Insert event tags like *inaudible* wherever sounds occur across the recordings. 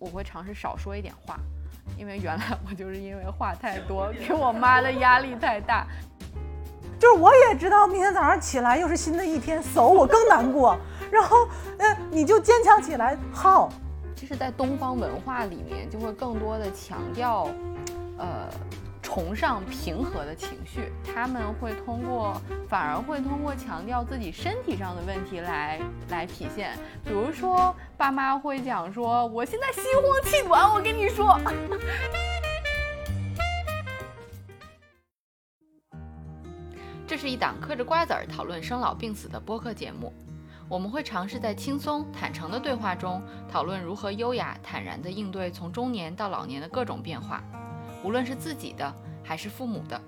我会尝试少说一点话，因为原来我就是因为话太多，给我妈的压力太大。就是我也知道，明天早上起来又是新的一天，走我更难过。然后，呃，你就坚强起来，好。其实，在东方文化里面，就会更多的强调，呃。崇尚平和的情绪，他们会通过，反而会通过强调自己身体上的问题来来体现。比如说，爸妈会讲说：“我现在心慌气短，我跟你说。*laughs* ”这是一档嗑着瓜子儿讨论生老病死的播客节目，我们会尝试在轻松坦诚的对话中，讨论如何优雅坦然地应对从中年到老年的各种变化。无论是自己的还是父母的，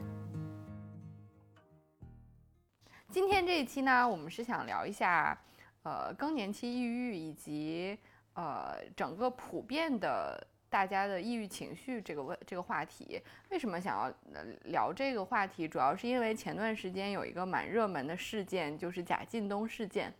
今天这一期呢，我们是想聊一下，呃，更年期抑郁以及呃整个普遍的大家的抑郁情绪这个问这个话题。为什么想要聊这个话题？主要是因为前段时间有一个蛮热门的事件，就是贾进东事件。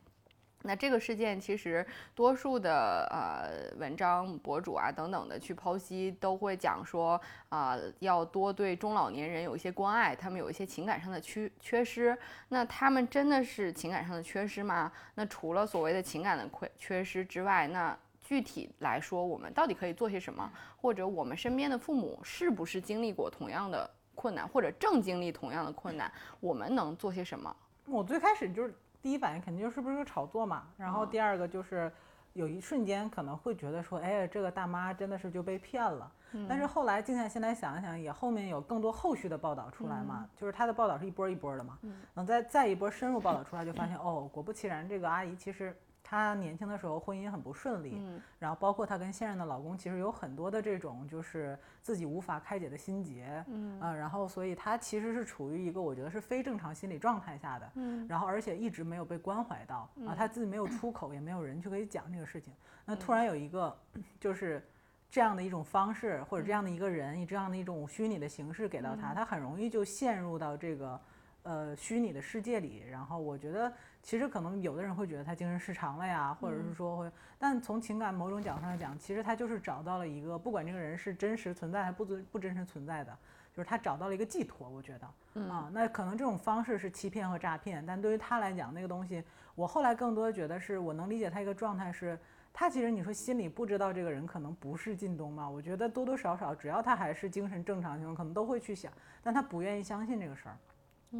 那这个事件其实，多数的呃文章博主啊等等的去剖析，都会讲说啊，要多对中老年人有一些关爱，他们有一些情感上的缺缺失。那他们真的是情感上的缺失吗？那除了所谓的情感的缺缺失之外，那具体来说，我们到底可以做些什么？或者我们身边的父母是不是经历过同样的困难，或者正经历同样的困难？我们能做些什么？我最开始就是。第一反应肯定就是不是个炒作嘛，然后第二个就是有一瞬间可能会觉得说，哎，这个大妈真的是就被骗了。但是后来静下心来想一想，也后面有更多后续的报道出来嘛，就是他的报道是一波一波的嘛，等再再一波深入报道出来，就发现哦，果不其然，这个阿姨其实。她年轻的时候婚姻很不顺利，嗯，然后包括她跟现任的老公，其实有很多的这种就是自己无法开解的心结，嗯。啊，然后所以她其实是处于一个我觉得是非正常心理状态下的，嗯，然后而且一直没有被关怀到，啊，她自己没有出口，也没有人去可以讲这个事情，那突然有一个就是这样的一种方式，或者这样的一个人以这样的一种虚拟的形式给到她，她很容易就陷入到这个呃虚拟的世界里，然后我觉得。其实可能有的人会觉得他精神失常了呀，或者是说会，但从情感某种角度上来讲，其实他就是找到了一个，不管这个人是真实存在还不不不真实存在的，就是他找到了一个寄托。我觉得，啊，那可能这种方式是欺骗和诈骗，但对于他来讲，那个东西，我后来更多的觉得是我能理解他一个状态是，他其实你说心里不知道这个人可能不是靳东嘛？我觉得多多少少，只要他还是精神正常情况，可能都会去想，但他不愿意相信这个事儿，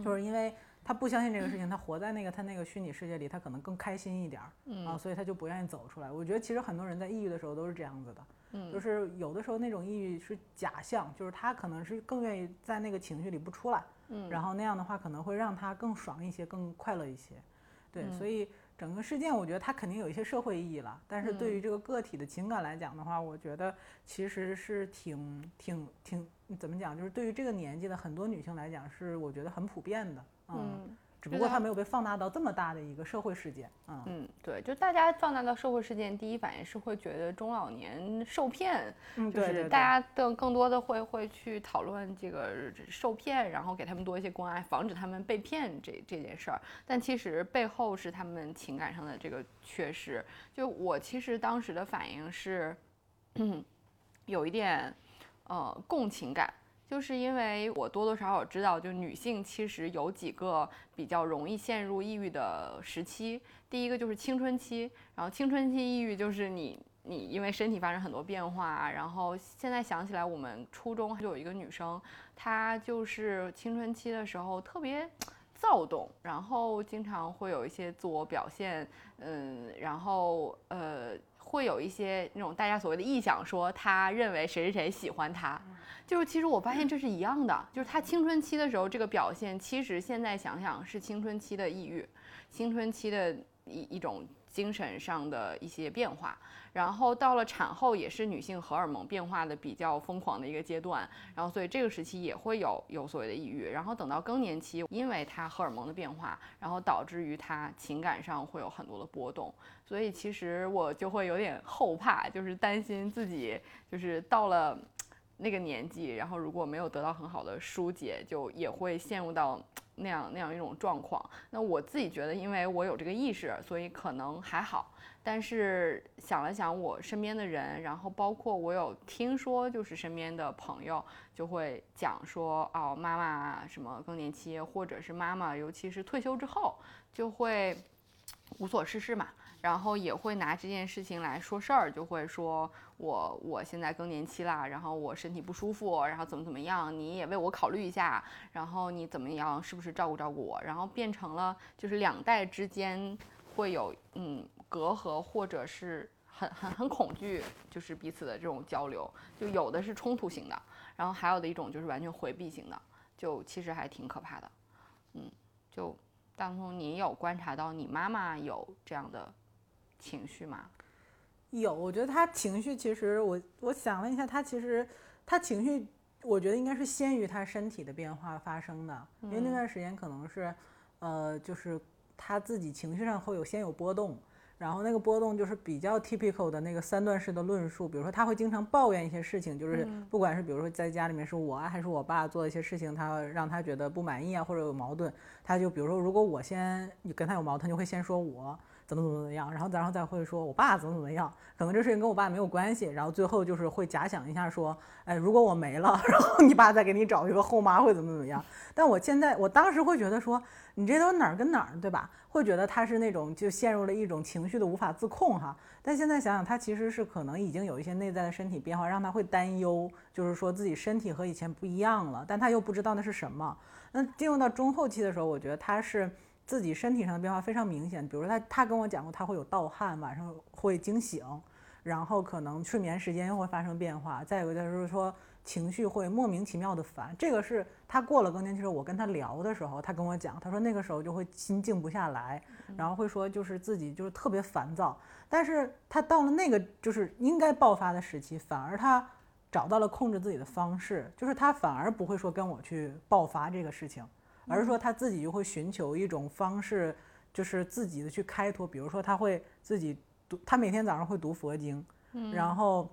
就是因为。他不相信这个事情，他活在那个他那个虚拟世界里，他可能更开心一点儿啊，所以他就不愿意走出来。我觉得其实很多人在抑郁的时候都是这样子的，嗯，就是有的时候那种抑郁是假象，就是他可能是更愿意在那个情绪里不出来，嗯，然后那样的话可能会让他更爽一些，更快乐一些，对，所以整个事件我觉得它肯定有一些社会意义了，但是对于这个个体的情感来讲的话，我觉得其实是挺挺挺怎么讲，就是对于这个年纪的很多女性来讲，是我觉得很普遍的。嗯，只不过它没有被放大到这么大的一个社会事件。嗯嗯，对，就大家放大到社会事件，第一反应是会觉得中老年受骗，就是大家更更多的会会去讨论这个受骗，然后给他们多一些关爱，防止他们被骗这这件事儿。但其实背后是他们情感上的这个缺失。就我其实当时的反应是，嗯 *clears throat* 有一点呃共情感。就是因为我多多少少知道，就女性其实有几个比较容易陷入抑郁的时期。第一个就是青春期，然后青春期抑郁就是你你因为身体发生很多变化，然后现在想起来，我们初中就有一个女生，她就是青春期的时候特别躁动，然后经常会有一些自我表现，嗯，然后呃。会有一些那种大家所谓的臆想，说他认为谁谁谁喜欢他，就是其实我发现这是一样的，就是他青春期的时候这个表现，其实现在想想是青春期的抑郁，青春期的一一种。精神上的一些变化，然后到了产后也是女性荷尔蒙变化的比较疯狂的一个阶段，然后所以这个时期也会有有所谓的抑郁，然后等到更年期，因为她荷尔蒙的变化，然后导致于她情感上会有很多的波动，所以其实我就会有点后怕，就是担心自己就是到了那个年纪，然后如果没有得到很好的疏解，就也会陷入到。那样那样一种状况，那我自己觉得，因为我有这个意识，所以可能还好。但是想了想我身边的人，然后包括我有听说，就是身边的朋友就会讲说，哦，妈妈什么更年期，或者是妈妈，尤其是退休之后，就会无所事事嘛，然后也会拿这件事情来说事儿，就会说我我现在更年期啦，然后我身体不舒服，然后怎么怎么样，你也为我考虑一下，然后你怎么样，是不是照顾照顾我，然后变成了就是两代之间会有嗯。隔阂或者是很很很恐惧，就是彼此的这种交流，就有的是冲突型的，然后还有的一种就是完全回避型的，就其实还挺可怕的。嗯，就当中你有观察到你妈妈有这样的情绪吗？有，我觉得他情绪其实我我想了一下，他其实他情绪，我觉得应该是先于他身体的变化发生的，因为那段时间可能是，呃，就是他自己情绪上会有先有波动。然后那个波动就是比较 typical 的那个三段式的论述，比如说他会经常抱怨一些事情，就是不管是比如说在家里面是我啊还是我爸做一些事情，他让他觉得不满意啊或者有矛盾，他就比如说如果我先跟他有矛盾，就会先说我怎么怎么怎么样，然后然后再会说我爸怎么怎么样，可能这事情跟我爸没有关系，然后最后就是会假想一下说，哎，如果我没了，*laughs* 然后你爸再给你找一个后妈会怎么怎么样？但我现在我当时会觉得说。你这都哪儿跟哪儿，对吧？会觉得他是那种就陷入了一种情绪的无法自控哈。但现在想想，他其实是可能已经有一些内在的身体变化，让他会担忧，就是说自己身体和以前不一样了，但他又不知道那是什么。那进入到中后期的时候，我觉得他是自己身体上的变化非常明显。比如说他他跟我讲过，他会有盗汗，晚上会惊醒，然后可能睡眠时间又会发生变化。再有一个就是说。情绪会莫名其妙的烦，这个是他过了更年期时候，我跟他聊的时候，他跟我讲，他说那个时候就会心静不下来，然后会说就是自己就是特别烦躁，但是他到了那个就是应该爆发的时期，反而他找到了控制自己的方式，就是他反而不会说跟我去爆发这个事情，而是说他自己就会寻求一种方式，就是自己的去开脱，比如说他会自己读，他每天早上会读佛经，然后。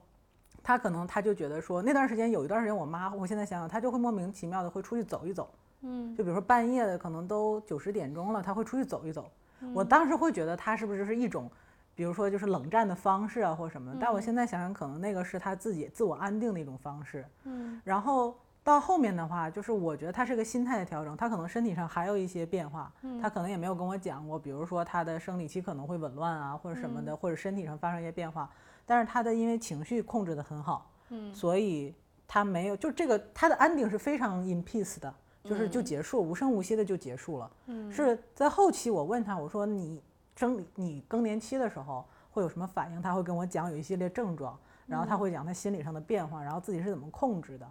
他可能他就觉得说那段时间有一段时间我妈，我现在想想，他就会莫名其妙的会出去走一走，嗯，就比如说半夜的可能都九十点钟了，他会出去走一走。我当时会觉得他是不是是一种，比如说就是冷战的方式啊或什么。但我现在想想，可能那个是他自己自我安定的一种方式。嗯，然后到后面的话，就是我觉得他是个心态的调整，他可能身体上还有一些变化，他可能也没有跟我讲过，比如说他的生理期可能会紊乱啊或者什么的，或者身体上发生一些变化。但是他的因为情绪控制的很好，嗯，所以他没有就这个他的 ending 是非常 in peace 的，就是就结束无声无息的就结束了，嗯，是在后期我问他我说你生理你更年期的时候会有什么反应？他会跟我讲有一系列症状，然后他会讲他心理上的变化，然后自己是怎么控制的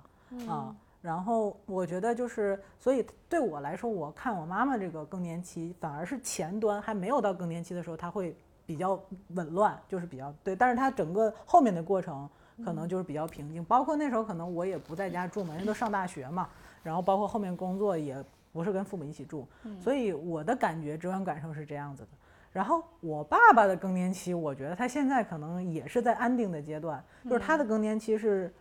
啊？然后我觉得就是所以对我来说，我看我妈妈这个更年期反而是前端还没有到更年期的时候，她会。比较紊乱，就是比较对，但是她整个后面的过程可能就是比较平静，包括那时候可能我也不在家住嘛，人都上大学嘛，然后包括后面工作也不是跟父母一起住，所以我的感觉直观感受是这样子的。然后我爸爸的更年期，我觉得他现在可能也是在安定的阶段，就是他的更年期是，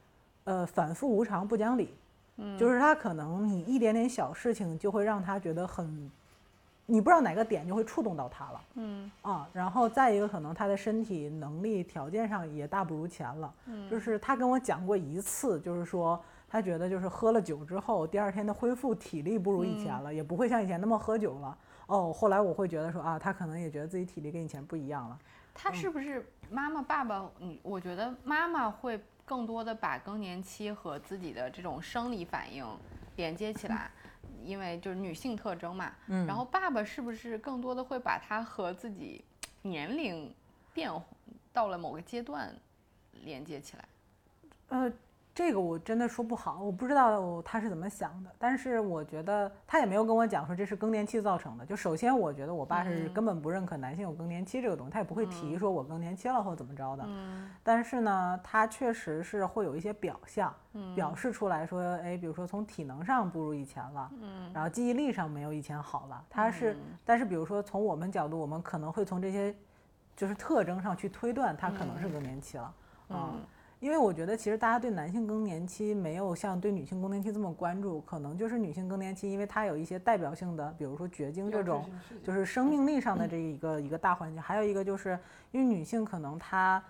呃，反复无常不讲理，嗯就是他可能你一点点小事情就会让他觉得很。你不知道哪个点就会触动到他了，嗯啊，然后再一个可能他的身体能力条件上也大不如前了，嗯，就是他跟我讲过一次，就是说他觉得就是喝了酒之后，第二天的恢复体力不如以前了，也不会像以前那么喝酒了。哦，后来我会觉得说啊，他可能也觉得自己体力跟以前不一样了。他是不是妈妈爸爸？嗯，我觉得妈妈会更多的把更年期和自己的这种生理反应连接起来。因为就是女性特征嘛，嗯，然后爸爸是不是更多的会把它和自己年龄变到了某个阶段连接起来？呃。这个我真的说不好，我不知道他是怎么想的。但是我觉得他也没有跟我讲说这是更年期造成的。就首先，我觉得我爸是根本不认可男性有更年期这个东西，他也不会提说我更年期了或怎么着的。嗯。但是呢，他确实是会有一些表象，表示出来说，哎，比如说从体能上不如以前了，嗯，然后记忆力上没有以前好了。他是，但是比如说从我们角度，我们可能会从这些就是特征上去推断他可能是更年期了，嗯。因为我觉得其实大家对男性更年期没有像对女性更年期这么关注，可能就是女性更年期，因为它有一些代表性的，比如说绝经这种，就是生命力上的这一个一个大环境。还有一个就是因为女性可能她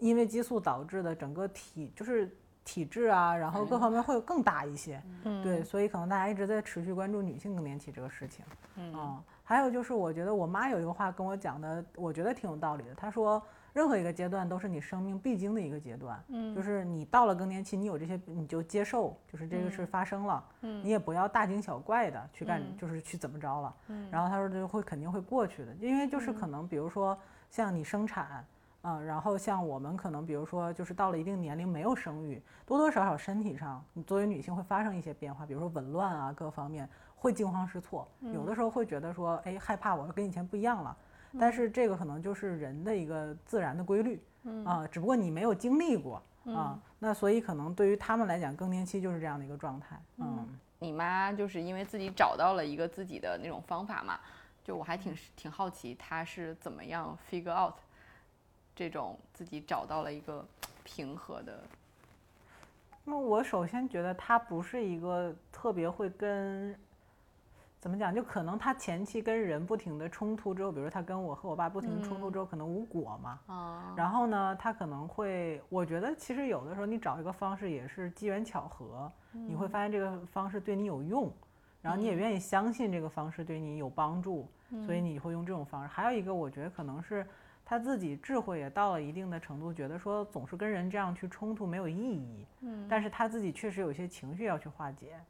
因为激素导致的整个体就是体质啊，然后各方面会更大一些。嗯，对，所以可能大家一直在持续关注女性更年期这个事情。嗯，还有就是我觉得我妈有一个话跟我讲的，我觉得挺有道理的。她说。任何一个阶段都是你生命必经的一个阶段，嗯，就是你到了更年期，你有这些你就接受，就是这个事发生了，嗯，你也不要大惊小怪的去干，就是去怎么着了，嗯，然后他说就会肯定会过去的，因为就是可能比如说像你生产，嗯，然后像我们可能比如说就是到了一定年龄没有生育，多多少少身体上你作为女性会发生一些变化，比如说紊乱啊各方面会惊慌失措，有的时候会觉得说哎害怕我跟以前不一样了。但是这个可能就是人的一个自然的规律，啊，只不过你没有经历过啊，那所以可能对于他们来讲，更年期就是这样的一个状态。嗯，你妈就是因为自己找到了一个自己的那种方法嘛，就我还挺挺好奇她是怎么样 figure out 这种自己找到了一个平和的。那我首先觉得她不是一个特别会跟。怎么讲？就可能他前期跟人不停的冲突之后，比如他跟我和我爸不停的冲突之后，可能无果嘛。啊。然后呢，他可能会，我觉得其实有的时候你找一个方式也是机缘巧合，你会发现这个方式对你有用，然后你也愿意相信这个方式对你有帮助，所以你会用这种方式。还有一个，我觉得可能是他自己智慧也到了一定的程度，觉得说总是跟人这样去冲突没有意义。嗯。但是他自己确实有些情绪要去化解，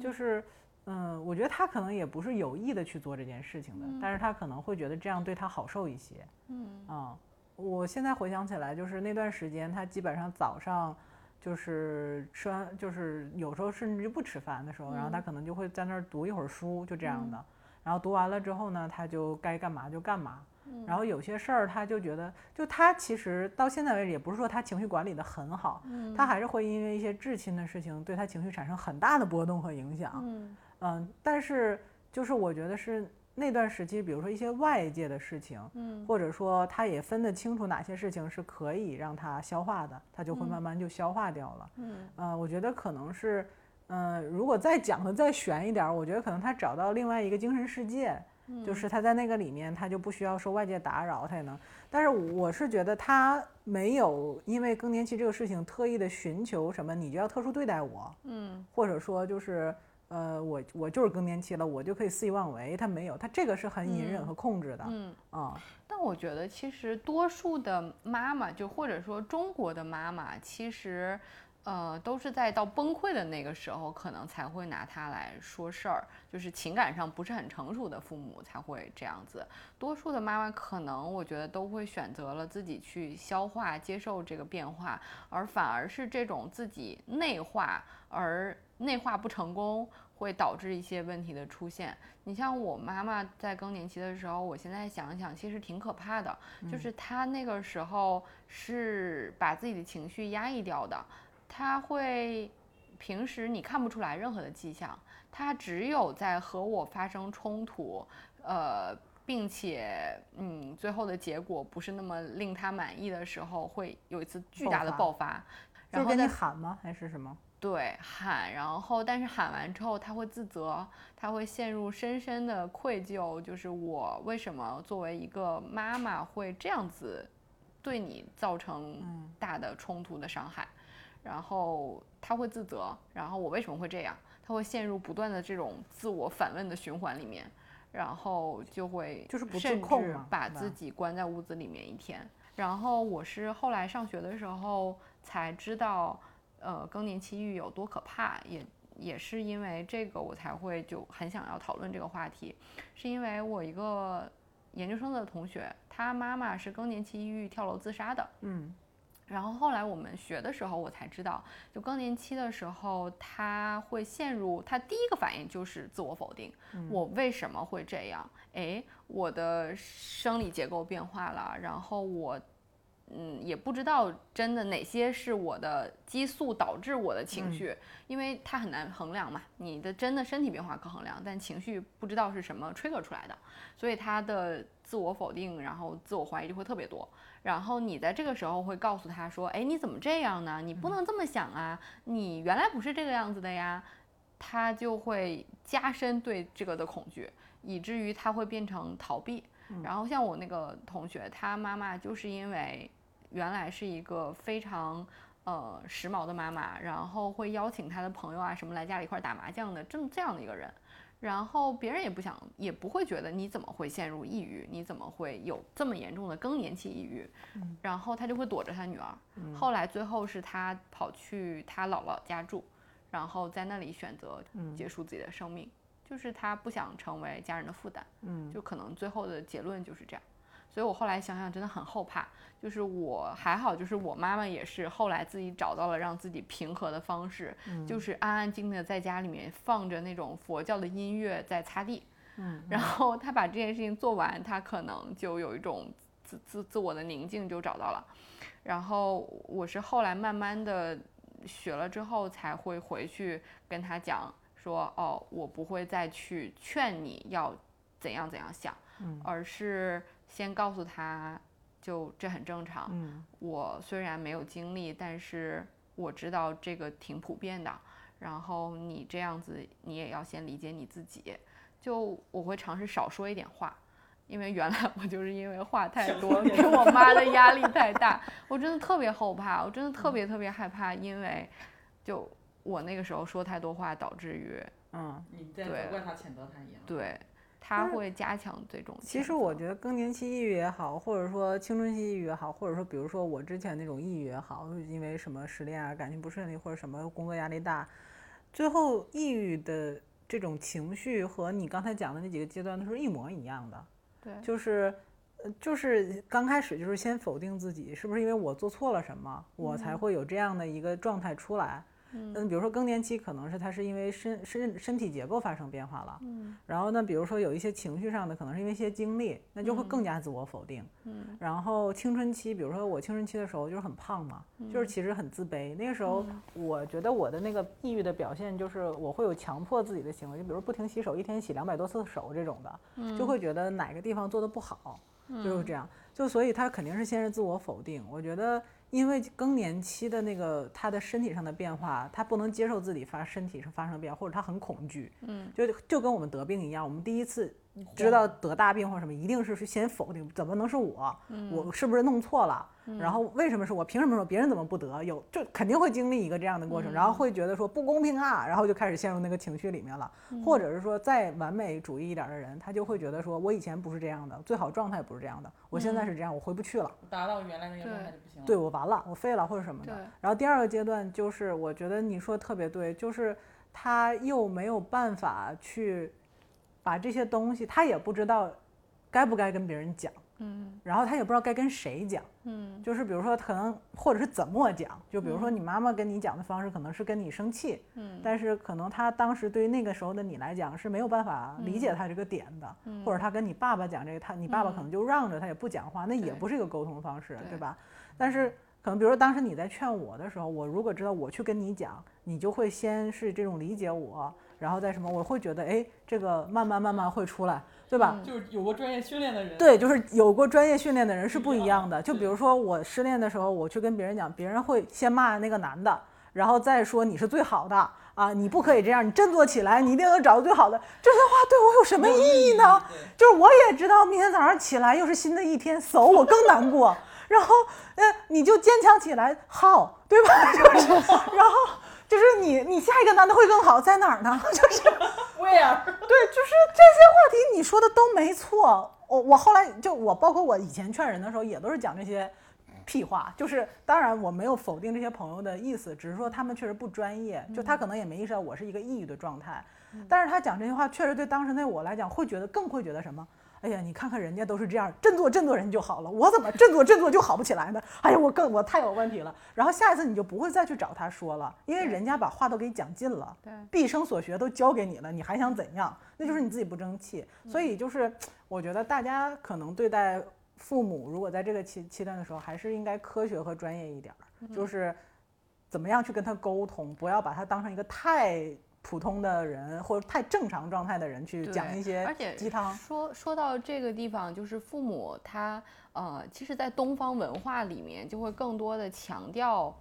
就是。嗯，我觉得他可能也不是有意的去做这件事情的，但是他可能会觉得这样对他好受一些。嗯啊，我现在回想起来，就是那段时间，他基本上早上就是吃完，就是有时候甚至就不吃饭的时候，然后他可能就会在那儿读一会儿书，就这样的。然后读完了之后呢，他就该干嘛就干嘛。然后有些事儿，他就觉得，就他其实到现在为止，也不是说他情绪管理的很好，他还是会因为一些至亲的事情，对他情绪产生很大的波动和影响。嗯。嗯，但是就是我觉得是那段时期，比如说一些外界的事情，嗯，或者说他也分得清楚哪些事情是可以让他消化的，他就会慢慢就消化掉了，嗯，呃，我觉得可能是，嗯，如果再讲的再悬一点，我觉得可能他找到另外一个精神世界，就是他在那个里面，他就不需要受外界打扰，他也能。但是我是觉得他没有因为更年期这个事情特意的寻求什么，你就要特殊对待我，嗯，或者说就是。呃，我我就是更年期了，我就可以肆意妄为。他没有，他这个是很隐忍和控制的。嗯啊，但我觉得其实多数的妈妈，就或者说中国的妈妈，其实，呃，都是在到崩溃的那个时候，可能才会拿它来说事儿。就是情感上不是很成熟的父母才会这样子。多数的妈妈可能，我觉得都会选择了自己去消化、接受这个变化，而反而是这种自己内化而。内化不成功会导致一些问题的出现。你像我妈妈在更年期的时候，我现在想想，其实挺可怕的。就是她那个时候是把自己的情绪压抑掉的，她会平时你看不出来任何的迹象，她只有在和我发生冲突，呃，并且嗯，最后的结果不是那么令她满意的时候，会有一次巨大的爆发。然后跟你喊吗？还是什么？对，喊，然后但是喊完之后他会自责，他会陷入深深的愧疚，就是我为什么作为一个妈妈会这样子对你造成大的冲突的伤害，然后他会自责，然后我为什么会这样？他会陷入不断的这种自我反问的循环里面，然后就会就是不甚至把自己关在屋子里面一天。然后我是后来上学的时候才知道。呃，更年期抑郁有多可怕，也也是因为这个，我才会就很想要讨论这个话题，是因为我一个研究生的同学，他妈妈是更年期抑郁跳楼自杀的，嗯，然后后来我们学的时候，我才知道，就更年期的时候，他会陷入，他第一个反应就是自我否定，我为什么会这样？哎，我的生理结构变化了，然后我。嗯，也不知道真的哪些是我的激素导致我的情绪，因为它很难衡量嘛。你的真的身体变化可衡量，但情绪不知道是什么 trigger 出来的，所以他的自我否定，然后自我怀疑就会特别多。然后你在这个时候会告诉他说：“哎，你怎么这样呢？你不能这么想啊！你原来不是这个样子的呀。”他就会加深对这个的恐惧，以至于他会变成逃避。然后像我那个同学，他妈妈就是因为。原来是一个非常呃时髦的妈妈，然后会邀请她的朋友啊什么来家里一块打麻将的，这么这样的一个人，然后别人也不想，也不会觉得你怎么会陷入抑郁，你怎么会有这么严重的更年期抑郁，然后他就会躲着他女儿。后来最后是他跑去他姥姥家住，然后在那里选择结束自己的生命，就是他不想成为家人的负担。嗯，就可能最后的结论就是这样。所以我后来想想，真的很后怕。就是我还好，就是我妈妈也是后来自己找到了让自己平和的方式，就是安安静静的在家里面放着那种佛教的音乐在擦地。嗯，然后她把这件事情做完，她可能就有一种自自自我的宁静就找到了。然后我是后来慢慢的学了之后，才会回去跟她讲说，哦，我不会再去劝你要怎样怎样想，而是。先告诉他，就这很正常。嗯，我虽然没有经历，但是我知道这个挺普遍的。然后你这样子，你也要先理解你自己。就我会尝试少说一点话，因为原来我就是因为话太多，给我妈的压力 *laughs* 太大。我真的特别后怕，我真的特别特别害怕，因为就我那个时候说太多话，导致于嗯，你在责怪他、谴责他一样。对。他会加强这种。其实我觉得更年期抑郁也好，或者说青春期抑郁也好，或者说比如说我之前那种抑郁也好，因为什么失恋啊、感情不顺利或者什么工作压力大，最后抑郁的这种情绪和你刚才讲的那几个阶段都是一模一样的。对，就是呃，就是刚开始就是先否定自己，是不是因为我做错了什么，我才会有这样的一个状态出来？嗯，比如说更年期可能是他是因为身身身体结构发生变化了，嗯，然后呢，比如说有一些情绪上的，可能是因为一些经历，那就会更加自我否定，嗯，然后青春期，比如说我青春期的时候就是很胖嘛，就是其实很自卑，那个时候我觉得我的那个抑郁的表现就是我会有强迫自己的行为，就比如不停洗手，一天洗两百多次手这种的，就会觉得哪个地方做的不好，就是这样，就所以他肯定是先是自我否定，我觉得。因为更年期的那个他的身体上的变化，他不能接受自己发身体上发生变化，或者他很恐惧，嗯，就就跟我们得病一样，我们第一次。知道得大病或什么，一定是先否定，怎么能是我？我是不是弄错了？然后为什么是我？凭什么说别人怎么不得？有就肯定会经历一个这样的过程，然后会觉得说不公平啊，然后就开始陷入那个情绪里面了。或者是说再完美主义一点的人，他就会觉得说我以前不是这样的，最好状态不是这样的，我现在是这样，我回不去了。达到原来那个状态就不行了。对我完了，我废了或者什么的。然后第二个阶段就是，我觉得你说的特别对，就是他又没有办法去。把这些东西，他也不知道该不该跟别人讲，嗯，然后他也不知道该跟谁讲，嗯，就是比如说可能或者是怎么讲，就比如说你妈妈跟你讲的方式可能是跟你生气，嗯，但是可能他当时对于那个时候的你来讲是没有办法理解他这个点的，或者他跟你爸爸讲这个，他你爸爸可能就让着他也不讲话，那也不是一个沟通方式，对吧？但是可能比如说当时你在劝我的时候，我如果知道我去跟你讲，你就会先是这种理解我。然后再什么，我会觉得，哎，这个慢慢慢慢会出来，对吧？就是有过专业训练的人。对，就是有过专业训练的人是不一样的。就比如说我失恋的时候，我去跟别人讲，别人会先骂那个男的，然后再说你是最好的啊，你不可以这样，你振作起来，你一定能找到最好的。这些话对我有什么意义呢？就是我也知道，明天早上起来又是新的一天，走我更难过。然后，呃，你就坚强起来，好，对吧？*laughs* 就是，然后。就是你，你下一个男的会更好，在哪儿呢？*laughs* 就是，*laughs* where？对，就是这些话题你说的都没错。我我后来就我包括我以前劝人的时候也都是讲这些屁话。就是当然我没有否定这些朋友的意思，只是说他们确实不专业。就他可能也没意识到我是一个抑郁的状态，但是他讲这些话确实对当时那我来讲会觉得更会觉得什么？哎呀，你看看人家都是这样，振作振作人就好了，我怎么振作振作就好不起来呢？哎呀，我更我太有问题了。然后下一次你就不会再去找他说了，因为人家把话都给讲尽了，对，毕生所学都教给你了，你还想怎样？那就是你自己不争气。所以就是我觉得大家可能对待父母如果在这个期期段的时候，还是应该科学和专业一点儿，就是怎么样去跟他沟通，不要把他当成一个太普通的人或者太正常状态的人去讲一些鸡汤。说说到这个地方，就是父母他呃，其实，在东方文化里面，就会更多的强调，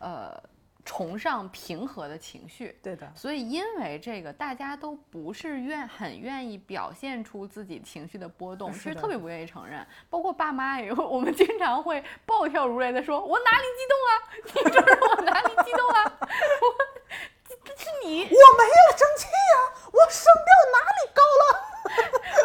呃。崇尚平和的情绪，对的。所以因为这个，大家都不是愿很愿意表现出自己情绪的波动，其实特别不愿意承认。包括爸妈也会，我们经常会暴跳如雷的说：“我哪里激动啊？你就是我哪里激动了？我是你，我没有生气呀，我声调哪里高了？”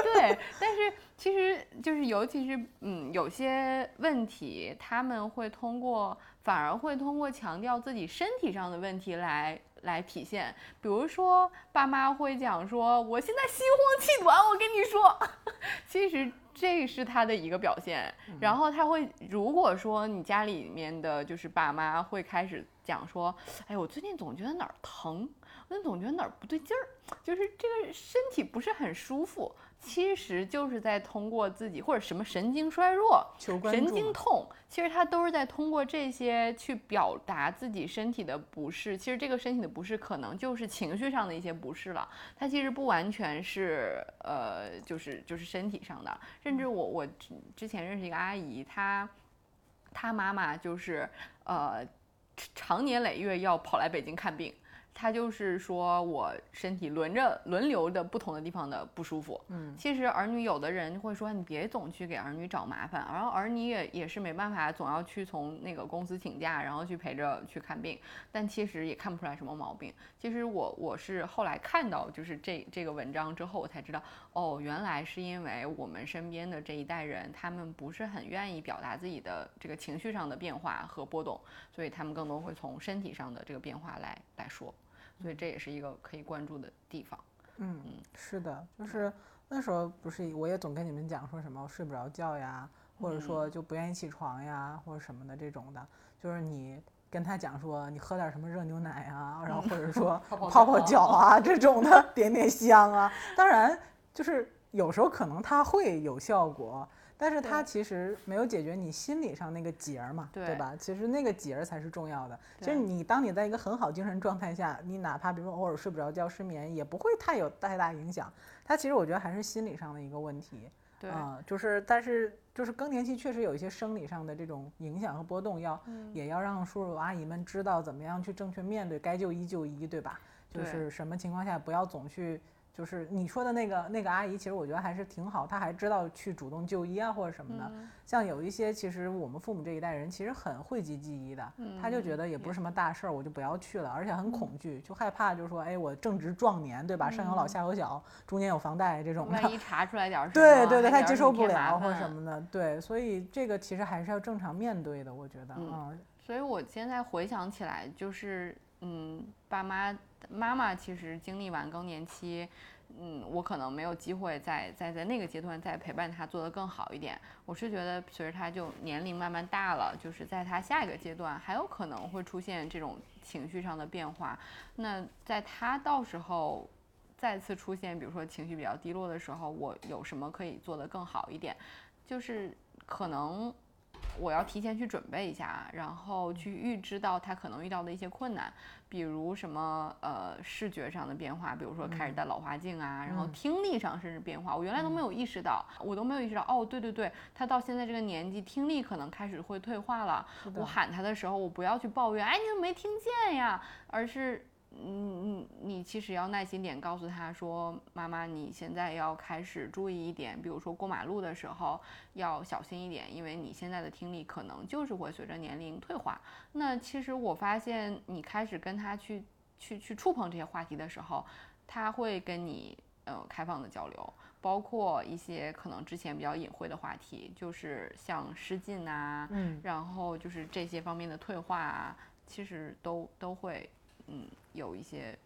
*laughs* 对，但是其实就是，尤其是嗯，有些问题他们会通过。反而会通过强调自己身体上的问题来来体现，比如说爸妈会讲说我现在心慌气短，我跟你说，*laughs* 其实这是他的一个表现。然后他会，如果说你家里面的就是爸妈会开始讲说，哎，我最近总觉得哪儿疼，我总觉得哪儿不对劲儿，就是这个身体不是很舒服。其实就是在通过自己或者什么神经衰弱、神经痛，其实他都是在通过这些去表达自己身体的不适。其实这个身体的不适可能就是情绪上的一些不适了，它其实不完全是呃，就是就是身体上的。甚至我我之前认识一个阿姨，她她妈妈就是呃，长年累月要跑来北京看病。他就是说我身体轮着轮流的不同的地方的不舒服，嗯，其实儿女有的人会说你别总去给儿女找麻烦，然后儿女也也是没办法，总要去从那个公司请假，然后去陪着去看病，但其实也看不出来什么毛病。其实我我是后来看到就是这这个文章之后，我才知道哦，原来是因为我们身边的这一代人，他们不是很愿意表达自己的这个情绪上的变化和波动，所以他们更多会从身体上的这个变化来来说。所以这也是一个可以关注的地方。嗯嗯，是的，就是那时候不是我也总跟你们讲说什么睡不着觉呀，或者说就不愿意起床呀，或者什么的这种的，就是你跟他讲说你喝点什么热牛奶啊，然后或者说 *laughs* 泡泡脚啊这种的点点香啊，当然就是有时候可能它会有效果。但是它其实没有解决你心理上那个结儿嘛，对吧？其实那个结儿才是重要的。其实你当你在一个很好精神状态下，你哪怕比如说偶尔睡不着觉、失眠，也不会太有太大影响。它其实我觉得还是心理上的一个问题。对，就是但是就是更年期确实有一些生理上的这种影响和波动，要也要让叔叔阿姨们知道怎么样去正确面对，该就医就医，对吧？就是什么情况下不要总去。就是你说的那个那个阿姨，其实我觉得还是挺好，她还知道去主动就医啊或者什么的。像有一些，其实我们父母这一代人其实很讳疾忌医的，他就觉得也不是什么大事儿，我就不要去了，而且很恐惧，就害怕，就是说，哎，我正值壮年，对吧？上有老下有小，中间有房贷这种的，万一 *laughs* 查出来点什么，对对对，他接受不了或者什么的，对，所以这个其实还是要正常面对的，我觉得啊。所以我现在回想起来，就是嗯，爸妈。妈妈其实经历完更年期，嗯，我可能没有机会再再在那个阶段再陪伴她做得更好一点。我是觉得随着她就年龄慢慢大了，就是在她下一个阶段还有可能会出现这种情绪上的变化。那在她到时候再次出现，比如说情绪比较低落的时候，我有什么可以做得更好一点？就是可能。我要提前去准备一下，然后去预知到他可能遇到的一些困难，比如什么呃视觉上的变化，比如说开始戴老花镜啊，然后听力上甚至变化，我原来都没有意识到，我都没有意识到，哦，对对对，他到现在这个年纪，听力可能开始会退化了。我喊他的时候，我不要去抱怨，哎，你怎么没听见呀？而是。嗯嗯，你其实要耐心点，告诉他说：“妈妈，你现在要开始注意一点，比如说过马路的时候要小心一点，因为你现在的听力可能就是会随着年龄退化。”那其实我发现，你开始跟他去去去触碰这些话题的时候，他会跟你呃开放的交流，包括一些可能之前比较隐晦的话题，就是像失禁啊，嗯，然后就是这些方面的退化啊，其实都都会。嗯，有一些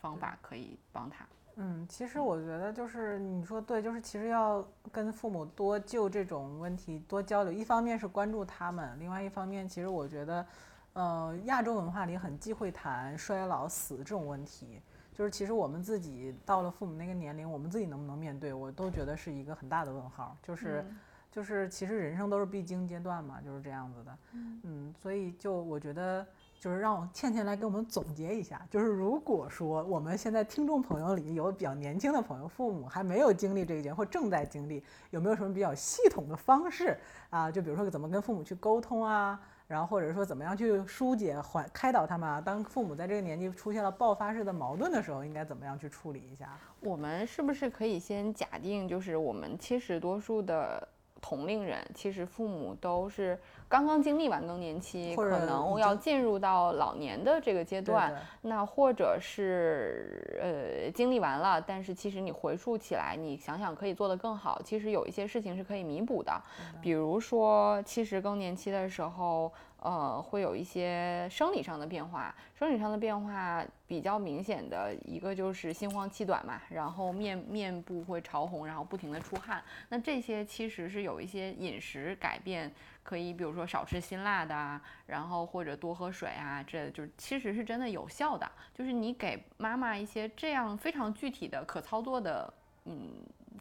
方法可以帮他。嗯，其实我觉得就是你说对，就是其实要跟父母多就这种问题多交流。一方面是关注他们，另外一方面，其实我觉得，呃，亚洲文化里很忌讳谈衰老、死这种问题。就是其实我们自己到了父母那个年龄，我们自己能不能面对，我都觉得是一个很大的问号。就是，就是其实人生都是必经阶段嘛，就是这样子的。嗯，所以就我觉得，就是让倩倩来给我们总结一下，就是如果说我们现在听众朋友里有比较年轻的朋友，父母还没有经历这一件或正在经历，有没有什么比较系统的方式啊？就比如说怎么跟父母去沟通啊？然后或者说怎么样去疏解、缓开导他们啊？当父母在这个年纪出现了爆发式的矛盾的时候，应该怎么样去处理一下？我们是不是可以先假定，就是我们七十多数的同龄人，其实父母都是刚刚经历完更年期，可能要进入到老年的这个阶段。那或者是呃经历完了，但是其实你回溯起来，你想想可以做得更好。其实有一些事情是可以弥补的，比如说其实更年期的时候。呃，会有一些生理上的变化，生理上的变化比较明显的一个就是心慌气短嘛，然后面面部会潮红，然后不停的出汗。那这些其实是有一些饮食改变，可以比如说少吃辛辣的，然后或者多喝水啊，这就其实是真的有效的。就是你给妈妈一些这样非常具体的可操作的，嗯，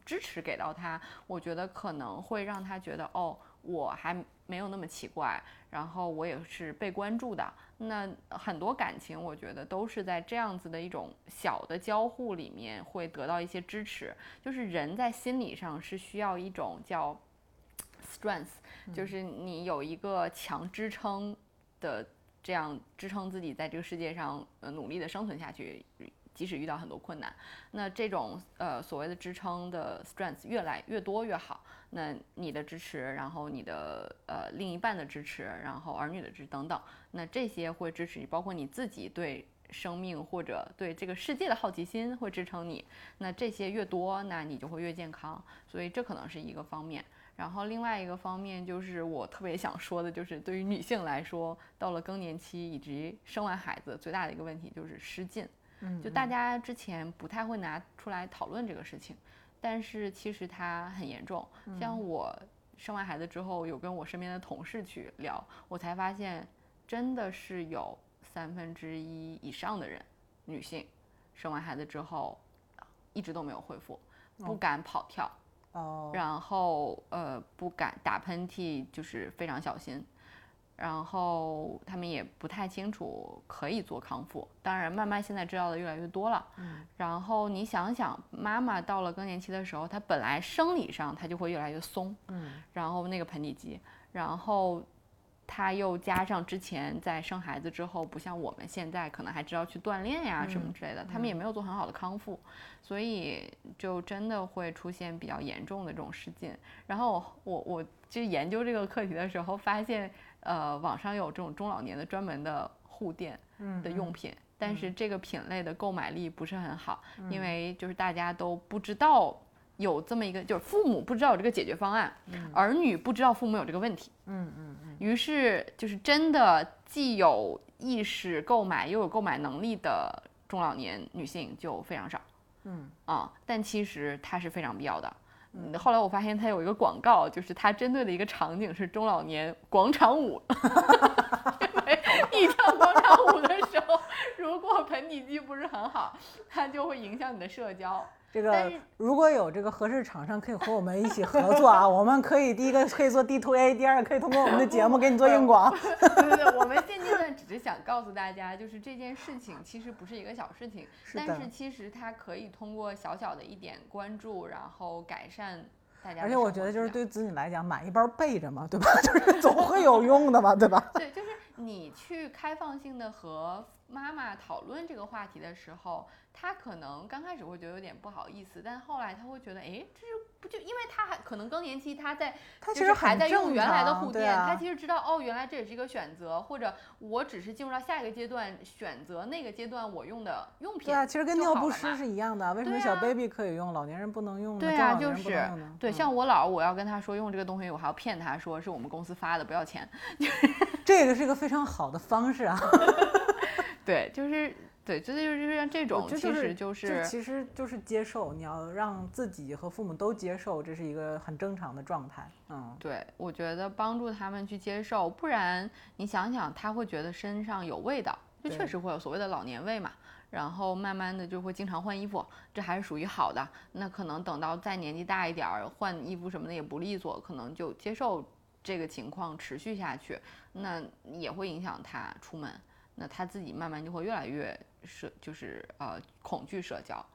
支持给到她，我觉得可能会让她觉得哦，我还没有那么奇怪。然后我也是被关注的，那很多感情，我觉得都是在这样子的一种小的交互里面会得到一些支持。就是人在心理上是需要一种叫 strength，就是你有一个强支撑的，这样支撑自己在这个世界上呃努力的生存下去。即使遇到很多困难，那这种呃所谓的支撑的 strength 越来越多越好。那你的支持，然后你的呃另一半的支持，然后儿女的支持等等，那这些会支持你，包括你自己对生命或者对这个世界的好奇心会支撑你。那这些越多，那你就会越健康。所以这可能是一个方面。然后另外一个方面就是我特别想说的，就是对于女性来说，到了更年期以及生完孩子，最大的一个问题就是失禁。嗯，就大家之前不太会拿出来讨论这个事情，但是其实它很严重。像我生完孩子之后，有跟我身边的同事去聊，我才发现，真的是有三分之一以上的人，女性生完孩子之后，一直都没有恢复，不敢跑跳，哦，然后呃不敢打喷嚏，就是非常小心。然后他们也不太清楚可以做康复，当然慢慢现在知道的越来越多了。嗯，然后你想想，妈妈到了更年期的时候，她本来生理上她就会越来越松，嗯，然后那个盆底肌，然后她又加上之前在生孩子之后，不像我们现在可能还知道去锻炼呀什么之类的，他们也没有做很好的康复，所以就真的会出现比较严重的这种失禁。然后我我就研究这个课题的时候发现。呃，网上有这种中老年的专门的护垫的用品，但是这个品类的购买力不是很好，因为就是大家都不知道有这么一个，就是父母不知道有这个解决方案，儿女不知道父母有这个问题，嗯嗯嗯，于是就是真的既有意识购买又有购买能力的中老年女性就非常少，嗯。啊，但其实它是非常必要的。后来我发现它有一个广告，就是它针对的一个场景是中老年广场舞，*laughs* 你跳广场舞的时候，如果盆底肌不是很好，*laughs* 它就会影响你的社交。这个如果有这个合适厂商可以和我们一起合作啊，*laughs* 我们可以第一个可以做 D to A，第二个可以通过我们的节目给你做硬广。*laughs* 对对对，我们现阶段只是想告诉大家，就是这件事情其实不是一个小事情，但是其实它可以通过小小的一点关注，然后改善大家。而且我觉得就是对子女来讲，买一包备着嘛，对吧？就是总会有用的嘛，对吧？对，就是你去开放性的和妈妈讨论这个话题的时候。她可能刚开始会觉得有点不好意思，但后来她会觉得，哎，这是不就因为她还可能更年期，她在她其实还在用原来的护垫，她其实知道哦，原来这也是一个选择，或者我只是进入到下一个阶段，选择那个阶段我用的用品。对啊，其实跟尿不湿是一样的，为什么小 baby 可以用，老年人不能用呢？对啊，就是对，像我姥，我要跟他说用这个东西，我还要骗他说是我们公司发的，不要钱。*laughs* 这个是一个非常好的方式啊。*laughs* 对，就是。对，就是就是像这种，其实就是其实就是接受，你要让自己和父母都接受，这是一个很正常的状态。嗯，对，我觉得帮助他们去接受，不然你想想，他会觉得身上有味道，就确实会有所谓的老年味嘛。然后慢慢的就会经常换衣服，这还是属于好的。那可能等到再年纪大一点儿，换衣服什么的也不利索，可能就接受这个情况持续下去，那也会影响他出门。那他自己慢慢就会越来越社，就是呃恐惧社交，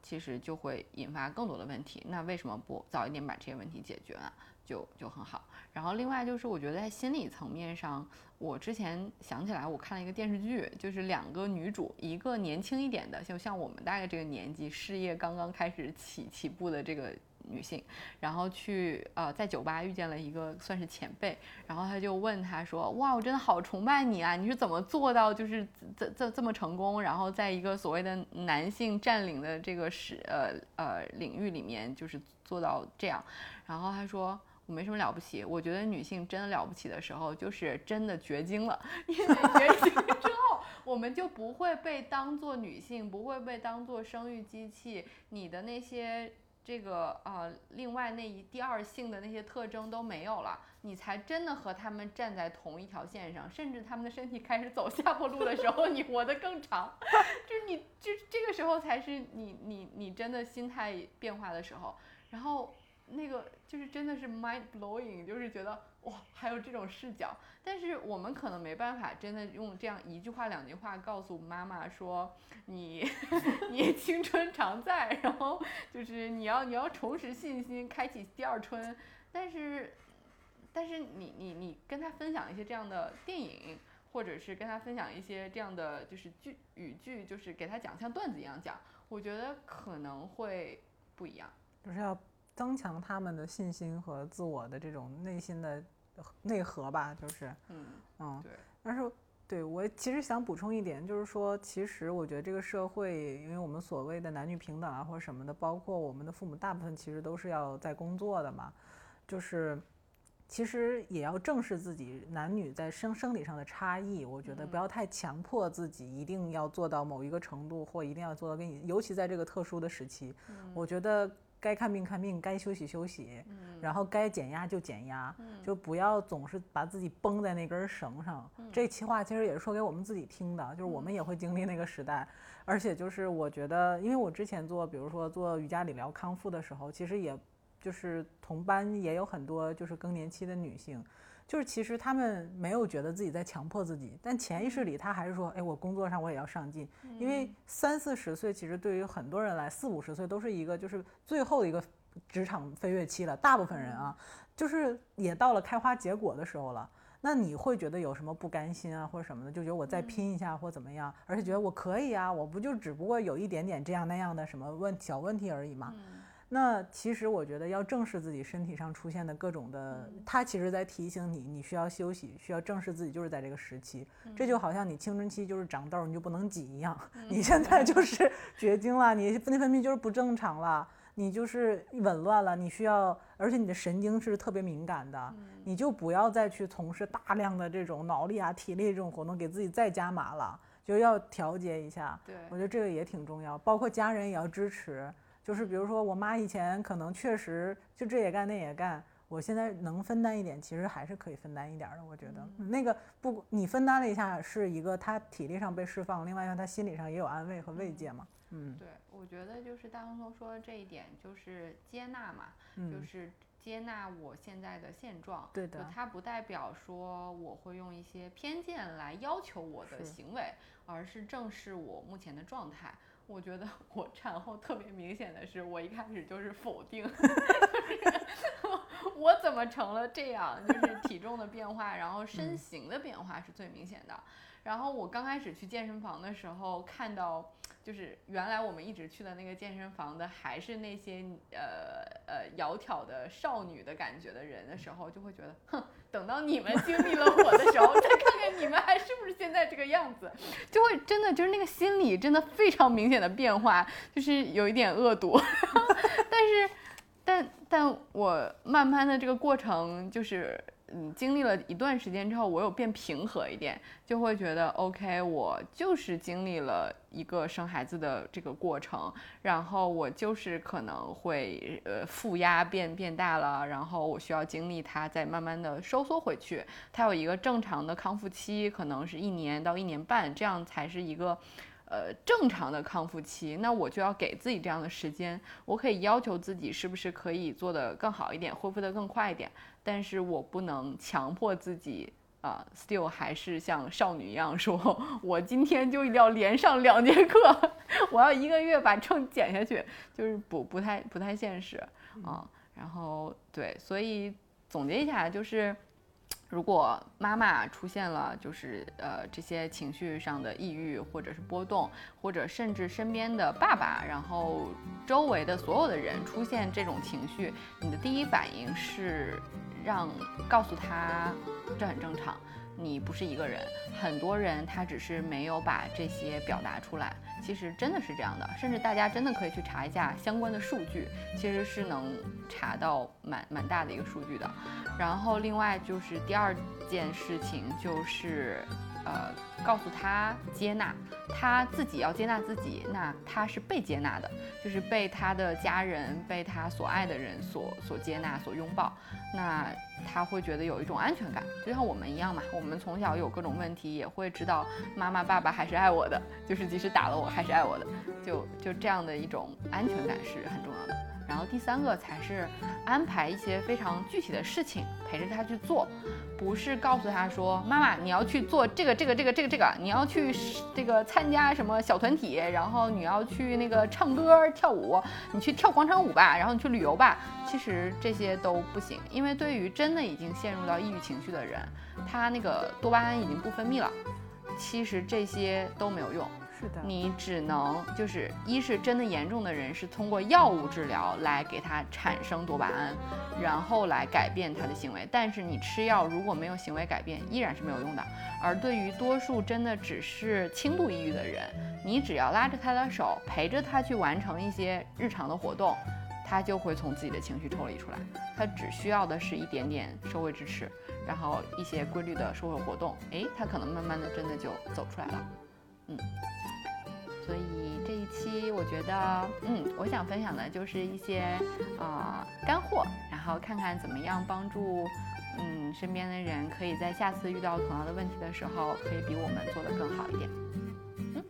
其实就会引发更多的问题。那为什么不早一点把这些问题解决呢？就就很好。然后另外就是我觉得在心理层面上，我之前想起来我看了一个电视剧，就是两个女主，一个年轻一点的，就像我们大概这个年纪，事业刚刚开始起起步的这个。女性，然后去呃在酒吧遇见了一个算是前辈，然后他就问他说：“哇，我真的好崇拜你啊！你是怎么做到就是这这这么成功？然后在一个所谓的男性占领的这个是呃呃领域里面，就是做到这样？”然后他说：“我没什么了不起，我觉得女性真的了不起的时候，就是真的绝经了。*laughs* 因为绝经之后，我们就不会被当做女性，不会被当做生育机器，你的那些。”这个呃，另外那一第二性的那些特征都没有了，你才真的和他们站在同一条线上，甚至他们的身体开始走下坡路的时候，你活得更长，*laughs* 就是你就这个时候才是你你你真的心态变化的时候，然后那个就是真的是 mind blowing，就是觉得。哇，还有这种视角，但是我们可能没办法真的用这样一句话、两句话告诉妈妈说你 *laughs* 你青春常在，然后就是你要你要重拾信心，开启第二春。但是，但是你你你跟他分享一些这样的电影，或者是跟他分享一些这样的就是句语句，就是给他讲像段子一样讲，我觉得可能会不一样，就是要增强他们的信心和自我的这种内心的。内核吧，就是，嗯嗯，对，但是对我其实想补充一点，就是说，其实我觉得这个社会，因为我们所谓的男女平等啊，或者什么的，包括我们的父母，大部分其实都是要在工作的嘛，就是其实也要正视自己男女在生生理上的差异，我觉得不要太强迫自己一定要做到某一个程度，或一定要做到跟你，尤其在这个特殊的时期，我觉得。该看病看病，该休息休息，然后该减压就减压，就不要总是把自己绷在那根绳上。这期话其实也是说给我们自己听的，就是我们也会经历那个时代，而且就是我觉得，因为我之前做，比如说做瑜伽理疗康复的时候，其实也就是同班也有很多就是更年期的女性。就是其实他们没有觉得自己在强迫自己，但潜意识里他还是说，哎，我工作上我也要上进。因为三四十岁其实对于很多人来，四五十岁都是一个就是最后的一个职场飞跃期了。大部分人啊，就是也到了开花结果的时候了。那你会觉得有什么不甘心啊，或者什么的，就觉得我再拼一下或怎么样，而且觉得我可以啊，我不就只不过有一点点这样那样的什么问小问题而已嘛。那其实我觉得要正视自己身体上出现的各种的，它其实在提醒你，你需要休息，需要正视自己，就是在这个时期。这就好像你青春期就是长痘，你就不能挤一样。你现在就是绝经了，你内分泌就是不正常了，你就是紊乱了，你需要，而且你的神经是特别敏感的，你就不要再去从事大量的这种脑力啊、体力这种活动，给自己再加码了，就要调节一下。对，我觉得这个也挺重要，包括家人也要支持。就是比如说，我妈以前可能确实就这也干那也干，我现在能分担一点，其实还是可以分担一点的。我觉得那个不，你分担了一下，是一个她体力上被释放，另外让她心理上也有安慰和慰藉嘛。嗯，对，我觉得就是大红松说的这一点，就是接纳嘛，就是接纳我现在的现状。对的，它不代表说我会用一些偏见来要求我的行为，而是正视我目前的状态。我觉得我产后特别明显的是，我一开始就是否定，*laughs* 就是我怎么成了这样？就是体重的变化，然后身形的变化是最明显的。然后我刚开始去健身房的时候，看到就是原来我们一直去的那个健身房的，还是那些呃呃窈窕的少女的感觉的人的时候，就会觉得，哼，等到你们经历了我的时候，再看看你们还是不是现在这个样子，就会真的就是那个心理真的非常明显的变化，就是有一点恶毒，*laughs* 但是，但但我慢慢的这个过程就是。嗯，经历了一段时间之后，我有变平和一点，就会觉得 OK，我就是经历了一个生孩子的这个过程，然后我就是可能会呃负压变变大了，然后我需要经历它再慢慢的收缩回去，它有一个正常的康复期，可能是一年到一年半，这样才是一个呃正常的康复期，那我就要给自己这样的时间。我可以要求自己是不是可以做得更好一点，恢复得更快一点，但是我不能强迫自己啊，still 还是像少女一样说，我今天就一定要连上两节课，*laughs* 我要一个月把秤减下去，就是不不太不太现实啊。然后对，所以总结一下就是。如果妈妈出现了就是呃这些情绪上的抑郁或者是波动，或者甚至身边的爸爸，然后周围的所有的人出现这种情绪，你的第一反应是让告诉他这很正常，你不是一个人，很多人他只是没有把这些表达出来。其实真的是这样的，甚至大家真的可以去查一下相关的数据，其实是能查到蛮蛮大的一个数据的。然后另外就是第二件事情就是，呃，告诉他接纳，他自己要接纳自己，那他是被接纳的，就是被他的家人、被他所爱的人所所接纳、所拥抱。那他会觉得有一种安全感，就像我们一样嘛。我们从小有各种问题，也会知道妈妈、爸爸还是爱我的，就是即使打了我还是爱我的，就就这样的一种安全感是很重要的。然后第三个才是安排一些非常具体的事情陪着他去做，不是告诉他说妈妈你要去做这个这个这个这个这个，你要去这个参加什么小团体，然后你要去那个唱歌跳舞，你去跳广场舞吧，然后你去旅游吧。其实这些都不行，因为对于真的已经陷入到抑郁情绪的人，他那个多巴胺已经不分泌了，其实这些都没有用。是的你只能就是一是真的严重的人是通过药物治疗来给他产生多巴胺，然后来改变他的行为。但是你吃药如果没有行为改变，依然是没有用的。而对于多数真的只是轻度抑郁的人，你只要拉着他的手，陪着他去完成一些日常的活动，他就会从自己的情绪抽离出来。他只需要的是一点点社会支持，然后一些规律的社会活动，诶，他可能慢慢的真的就走出来了。嗯。所以这一期我觉得，嗯，我想分享的就是一些啊干货，然后看看怎么样帮助，嗯，身边的人可以在下次遇到同样的问题的时候，可以比我们做得更好一点。嗯。